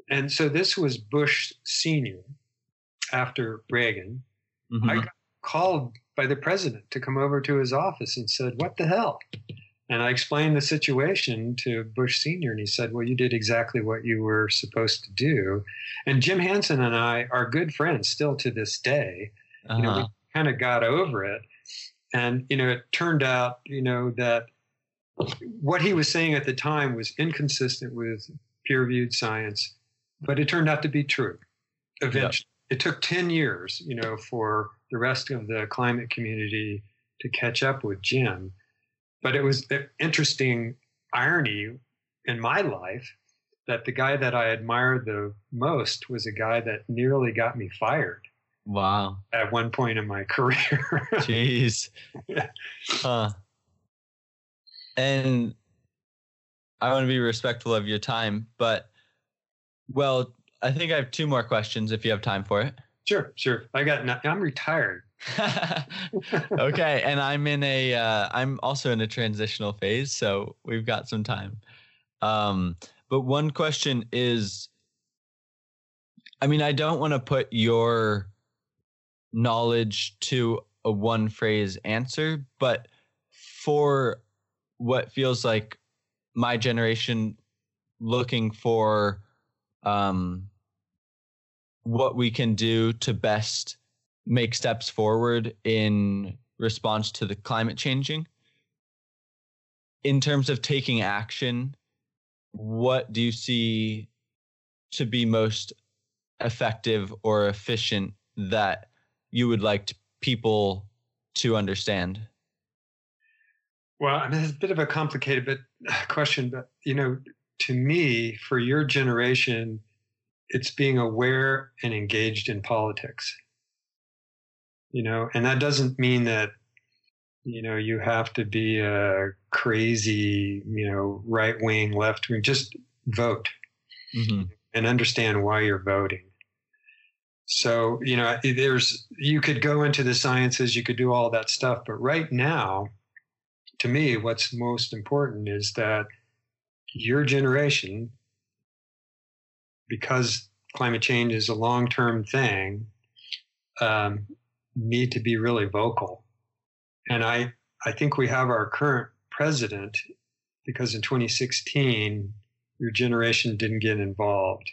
And so this was Bush Sr. after Reagan. Mhm. I got called by the president to come over to his office and said, What the hell? And I explained the situation to Bush Sr., and he said, Well, you did exactly what you were supposed to do. And Jim Hansen and I are good friends still to this day. You know, Uh-huh. we kind of got over it. And, you know, it turned out, you know, that what he was saying at the time was inconsistent with peer reviewed science, but it turned out to be true eventually. It took 10 years, you know, for the rest of the climate community to catch up with Jim. But it was an interesting irony in my life that the guy that I admired the most was a guy that nearly got me fired Wow. at one point in my career. Jeez. Yeah. Huh. And I want to be respectful of your time, but well, I think I have two more questions if you have time for it. sure, sure. I got. I'm retired. okay, and I'm in a uh, I'm also in a transitional phase, so we've got some time. Um, but one question is, I mean, I don't want to put your knowledge to a one phrase answer, but for what feels like my generation looking for um, what we can do to best make steps forward in response to the climate changing in terms of taking action, what do you see to be most effective or efficient that you would like to, people to understand? Well, I mean, it's a bit of a complicated but question, but you know, to me, for your generation, it's being aware and engaged in politics. You know, and that doesn't mean that you know you have to be a crazy, you know, right wing, left wing. Just vote Mm-hmm. and understand why you're voting. So, you know, there's, you could go into the sciences, you could do all that stuff, but right now, to me, what's most important is that your generation, because climate change is a long term thing, um, need to be really vocal. And I, I think we have our current president because in 2016, your generation didn't get involved.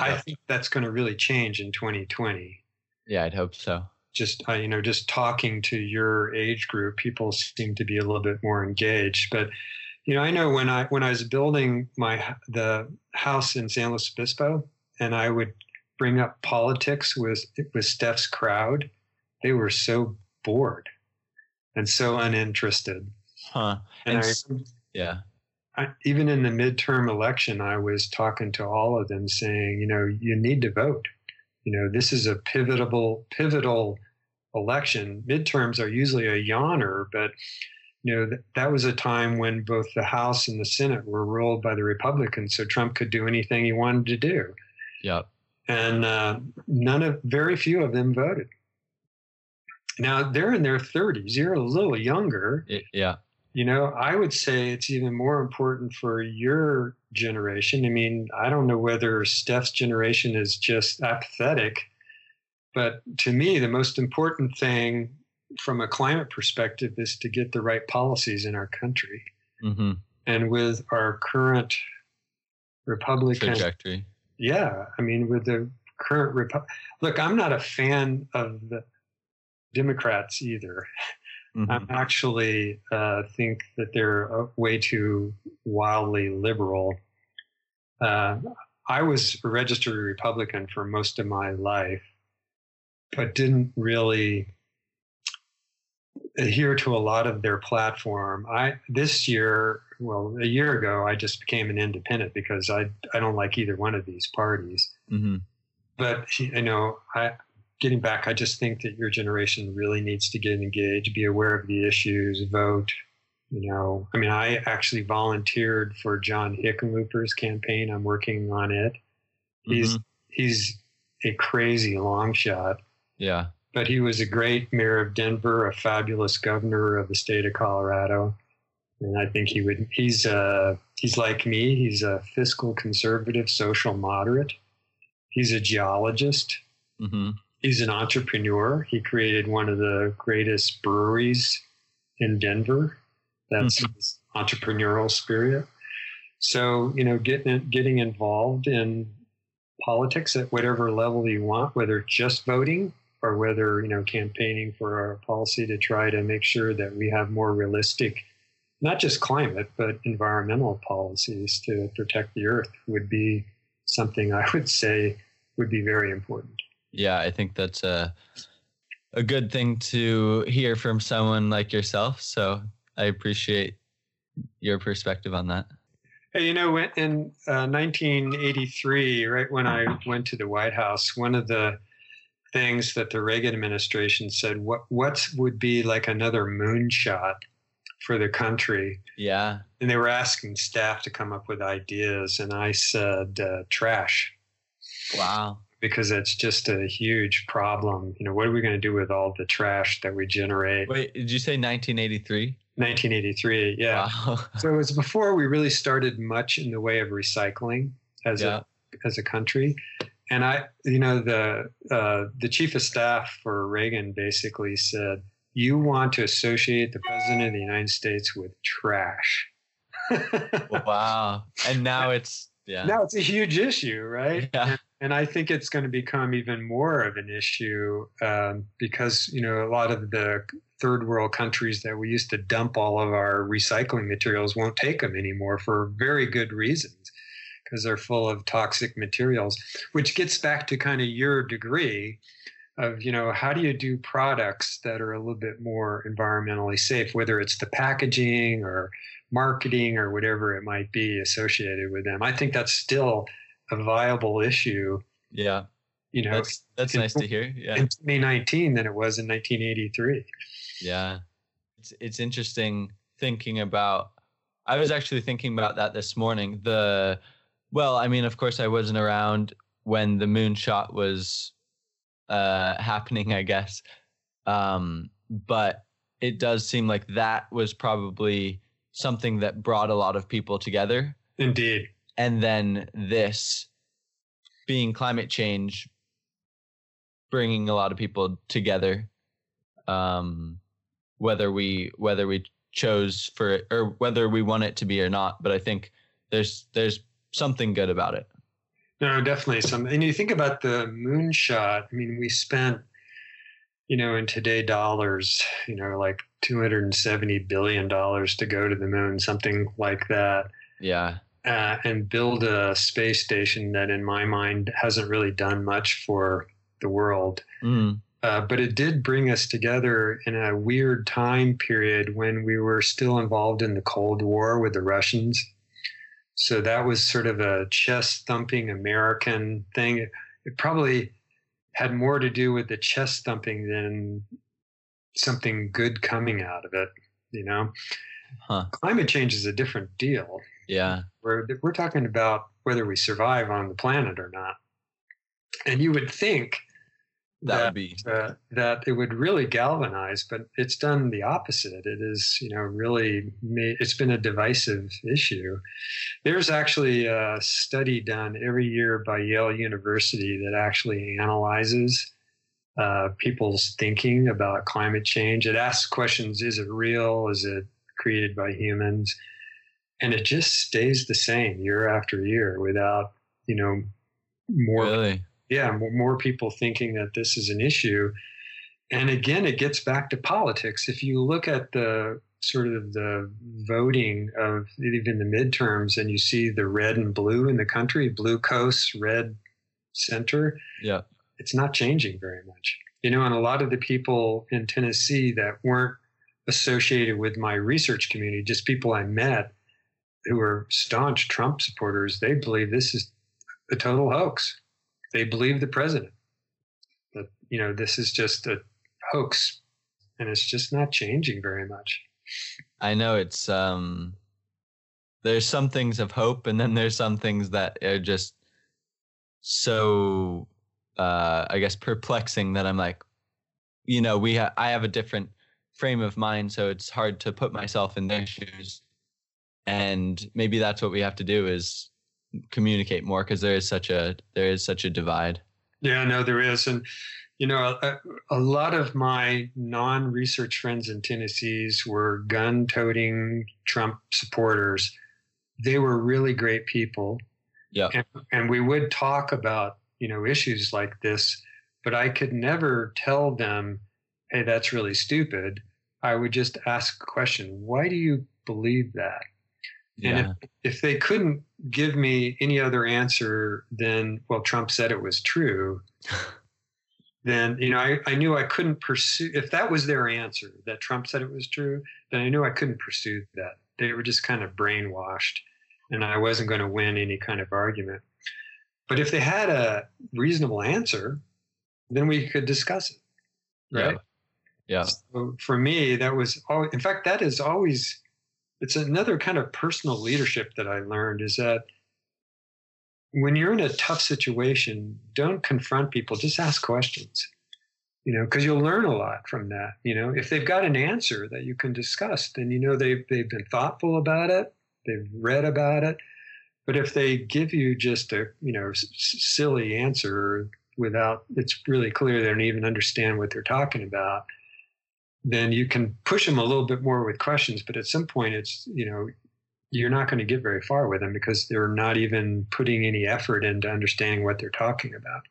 I think that's going to really change in 2020. Yeah, I'd hope so. Just uh, you know, just talking to your age group, people seem to be a little bit more engaged. But you know, I know when I when I was building my the house in San Luis Obispo, and I would bring up politics with with Steph's crowd, they were so bored and so uninterested. Huh. And And I, Yeah. I, even in the midterm election, I was talking to all of them saying, you know, you need to vote. You know, this is a pivotal, pivotal election. Midterms are usually a yawner, but you know, th- that was a time when both the House and the Senate were ruled by the Republicans, so Trump could do anything he wanted to do. Yeah, And uh, none of, very few of them voted. Now they're in their 30s. You're a little younger. Y- yeah. You know, I would say it's even more important for your generation. I mean, I don't know whether Steph's generation is just apathetic, but to me, the most important thing from a climate perspective is to get the right policies in our country. Mm-hmm. And with our current Republican, Trajectory. yeah, I mean, with the current Repu- look, I'm not a fan of the Democrats either. Mhm. I actually uh, think that they're uh, way too wildly liberal. Uh, I was a registered Republican for most of my life, but didn't really adhere to a lot of their platform. I this year, well, a year ago, I just became an independent because I I don't like either one of these parties Mhm. but you know i getting back i just think that your generation really needs to get engaged be aware of the issues vote you know. I mean i actually volunteered for john hickenlooper's campaign. I'm working on it. He's Mhm. he's a crazy long shot. Yeah. but he was a great mayor of denver a fabulous governor of the state of colorado. And i think he would he's uh he's like me. He's a fiscal conservative social moderate. He's a geologist. Mm-hmm. He's an entrepreneur. He created one of the greatest breweries in Denver. That's mm-hmm. his entrepreneurial spirit. So you know, getting getting involved in politics at whatever level you want, whether just voting or whether you know campaigning for our policy to try to make sure that we have more realistic, not just climate but environmental policies to protect the earth would be something I would say would be very important. Yeah, I think that's a a good thing to hear from someone like yourself. So I appreciate your perspective on that. Hey, you know, in uh, 1983, right when I went to the White House, one of the things that the Reagan administration said, what what would be like another moonshot for the country? Yeah. And they were asking staff to come up with ideas, and I said uh, trash Wow. Because it's just a huge problem. You know, what are we going to do with all the trash that we generate? Wait, did you say 1983? 1983, yeah. Wow. So it was before we really started much in the way of recycling as Yeah. a as a country. And I, you know, the uh, the chief of staff for Reagan basically said, "You want to associate the president of the United States with trash." wow. And now it's yeah. Now it's a huge issue, right? Yeah. and I think it's going to become even more of an issue um, because you know a lot of the third world countries that we used to dump all of our recycling materials won't take them anymore for very good reasons because they're full of toxic materials. Which gets back to kind of your degree of you know how do you do products that are a little bit more environmentally safe, whether it's the packaging or marketing or whatever it might be associated with them. I think that's still a viable issue. Yeah. You know, That's that's in- nice to hear. Yeah. in 2019 than it was in 1983. Yeah. It's it's interesting thinking about I was actually thinking about that this morning. The well, I mean, of course I wasn't around when the moonshot was uh happening, I guess. Um but it does seem like that was probably something that brought a lot of people together Indeed. And then this being climate change bringing a lot of people together um whether we whether we chose for it or whether we want it to be or not but i think there's there's something good about it No, definitely some. And you think about the moonshot. I mean, we spent, you know, in today dollars, you know, like 270 billion dollars to go to the moon, something like that, yeah uh, and build a space station that, in my mind, hasn't really done much for the world. mm, Uh, but it did bring us together in a weird time period when we were still involved in the Cold War with the Russians. So that was sort of a chest thumping American thing. It, probably had more to do with the chest thumping than something good coming out of it. You know, huh climate change is a different deal. Yeah We're, we're talking about whether we survive on the planet or not. And you would think that would be uh, that it would really galvanize, but it's done the opposite. It is, you know, really made, it's been a divisive issue. There's actually a study done every year by Yale University that actually analyzes uh, people's thinking about climate change. It asks questions: Is it real? Is it created by humans? And it just stays the same year after year without, you know, more really yeah, more, more people thinking that this is an issue. And again, it gets back to politics. If you look at the sort of the voting of even the midterms and you see the red and blue in the country, blue coast, red center, yeah it's not changing very much. You know, and a lot of the people in Tennessee that weren't associated with my research community, just people I met who are staunch Trump supporters, they believe this is a total hoax. They believe the president. That, you know, this is just a hoax and it's just not changing very much. I know it's um there's some things of hope and then there's some things that are just so uh I guess perplexing that I'm like you know we ha- I have a different frame of mind so it's hard to put myself in their shoes and maybe that's what we have to do is communicate more because there is such a there is such a divide Yeah, no, there is. And, you know, a, a lot of my non research friends in Tennessee's were gun toting Trump supporters. They were really great people. yeah And, and we would talk about, you know, issues like this, but I could never tell them, hey, that's really stupid. I would just ask a question why do you believe that? And yeah if, if they couldn't give me any other answer than, well, Trump said it was true, then, you know, I, I knew I couldn't pursue, if that was their answer, that Trump said it was true, then I knew I couldn't pursue that. They were just kind of brainwashed and I wasn't going to win any kind of argument. But if they had a reasonable answer, then we could discuss it. Right. yeah So for me, that was all. In fact, that is always. It's another kind of personal leadership that I learned is that when you're in a tough situation, don't confront people. Just ask questions. You know, because you'll learn a lot from that. You know, if they've got an answer that you can discuss, then you know they've they've been thoughtful about it. They've read about it. But if they give you just a you know s- silly answer without it's really clear they don't even understand what they're talking about, then you can push them a little bit more with questions. But at some point, it's you know you're not going to get very far with them because they're not even putting any effort into understanding what they're talking about.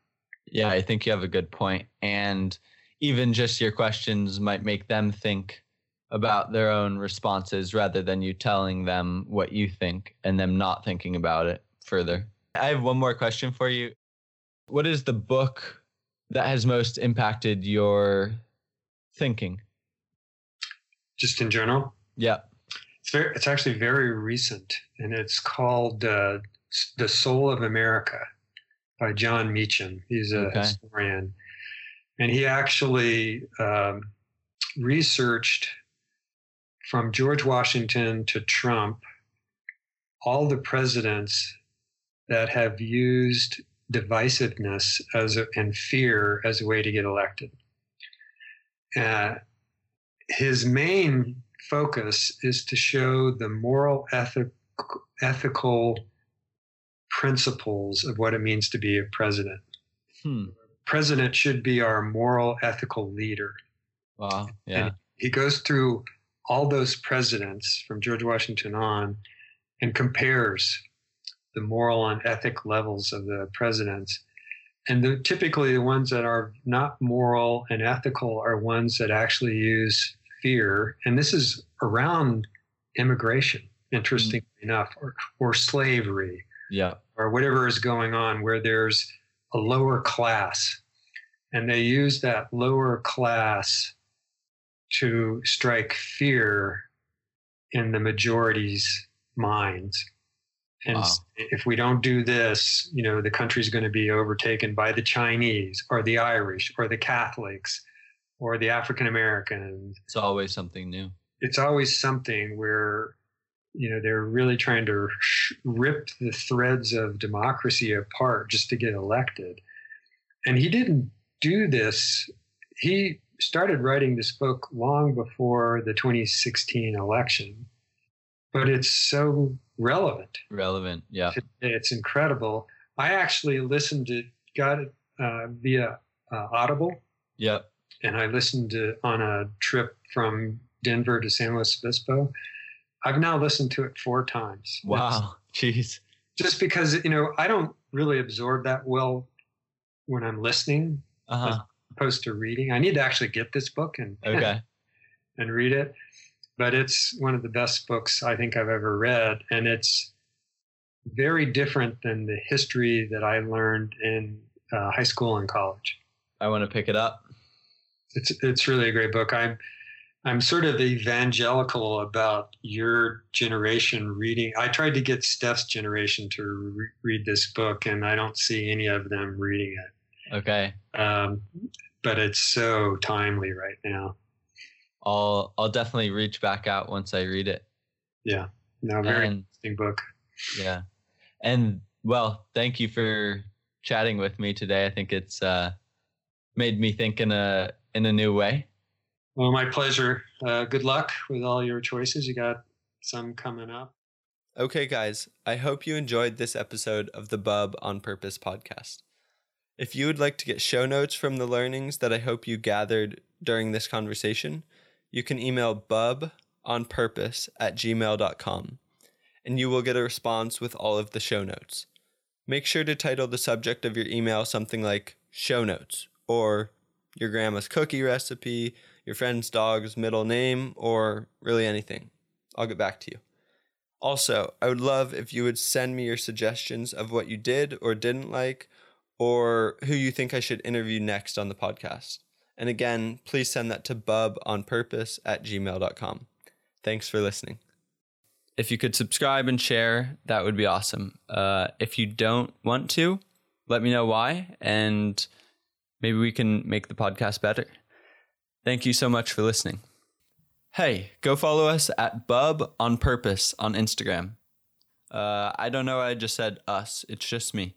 Yeah, I think you have a good point. And even just your questions might make them think about their own responses rather than you telling them what you think and them not thinking about it further. I have one more question for you. What is the book that has most impacted your thinking? Just in general? Yeah. It's very, it's actually very recent, and it's called uh, "The Soul of America" by Jon Meacham. He's a Okay. historian, and he actually um, researched from George Washington to Trump all the presidents that have used divisiveness as a, and fear as a way to get elected. Uh, his main focus is to show the moral ethic, ethical principles of what it means to be a president. Hmm. President should be our moral ethical leader. Wow. Yeah. And he goes through all those presidents from George Washington on and compares the moral and ethic levels of the presidents. And the, typically, the ones that are not moral and ethical are ones that actually use fear. And this is around immigration, interestingly mm. enough, or, or slavery, Yeah. or whatever is going on where there's a lower class. And they use that lower class to strike fear in the majority's minds. And Wow. if we don't do this, you know, the country's going to be overtaken by the Chinese or the Irish or the Catholics or the African Americans. It's always something new. It's always something where, you know, they're really trying to sh- rip the threads of democracy apart just to get elected. And he didn't do this. He started writing this book long before the 2016 election, but it's so relevant. Relevant. Yeah. It's incredible. I actually listened to got it uh, via uh, Audible, Yep. and I listened to on a trip from Denver to San Luis Obispo. I've now listened to it four times. Wow. Jeez. Just because you know I don't really absorb that well when I'm listening, Uh huh. opposed to reading. I need to actually get this book and Okay. and read it. But it's one of the best books I think I've ever read. And it's very different than the history that I learned in uh, high school and college. I want to pick it up. It's, it's really a great book. I'm, I'm sort of evangelical about your generation reading. I tried to get Steph's generation to re- read this book, and I don't see any of them reading it. Okay. Um, but it's so timely right now. I'll I'll definitely reach back out once I read it. Yeah. No, very And interesting book. yeah. And well, thank you for chatting with me today. I think it's uh made me think in a in a new way. Well, my pleasure. Uh, good luck with all your choices. You got some coming up. Okay, guys, I hope you enjoyed this episode of the Bub on Purpose podcast. If you would like to get show notes from the learnings that I hope you gathered during this conversation, you can email bub on purpose at gmail.com and you will get a response with all of the show notes. Make sure to title the subject of your email something like show notes or your grandma's cookie recipe, your friend's dog's middle name, or really anything. I'll get back to you. Also, I would love if you would send me your suggestions of what you did or didn't like, or who you think I should interview next on the podcast. And again, please send that to bubonpurpose at gmail.com. Thanks for listening. If you could subscribe and share, that would be awesome. Uh, if you don't want to, let me know why, and maybe we can make the podcast better. Thank you so much for listening. Hey, go follow us at Bub on Purpose on Instagram. Uh, I don't know. I just said us. It's just me.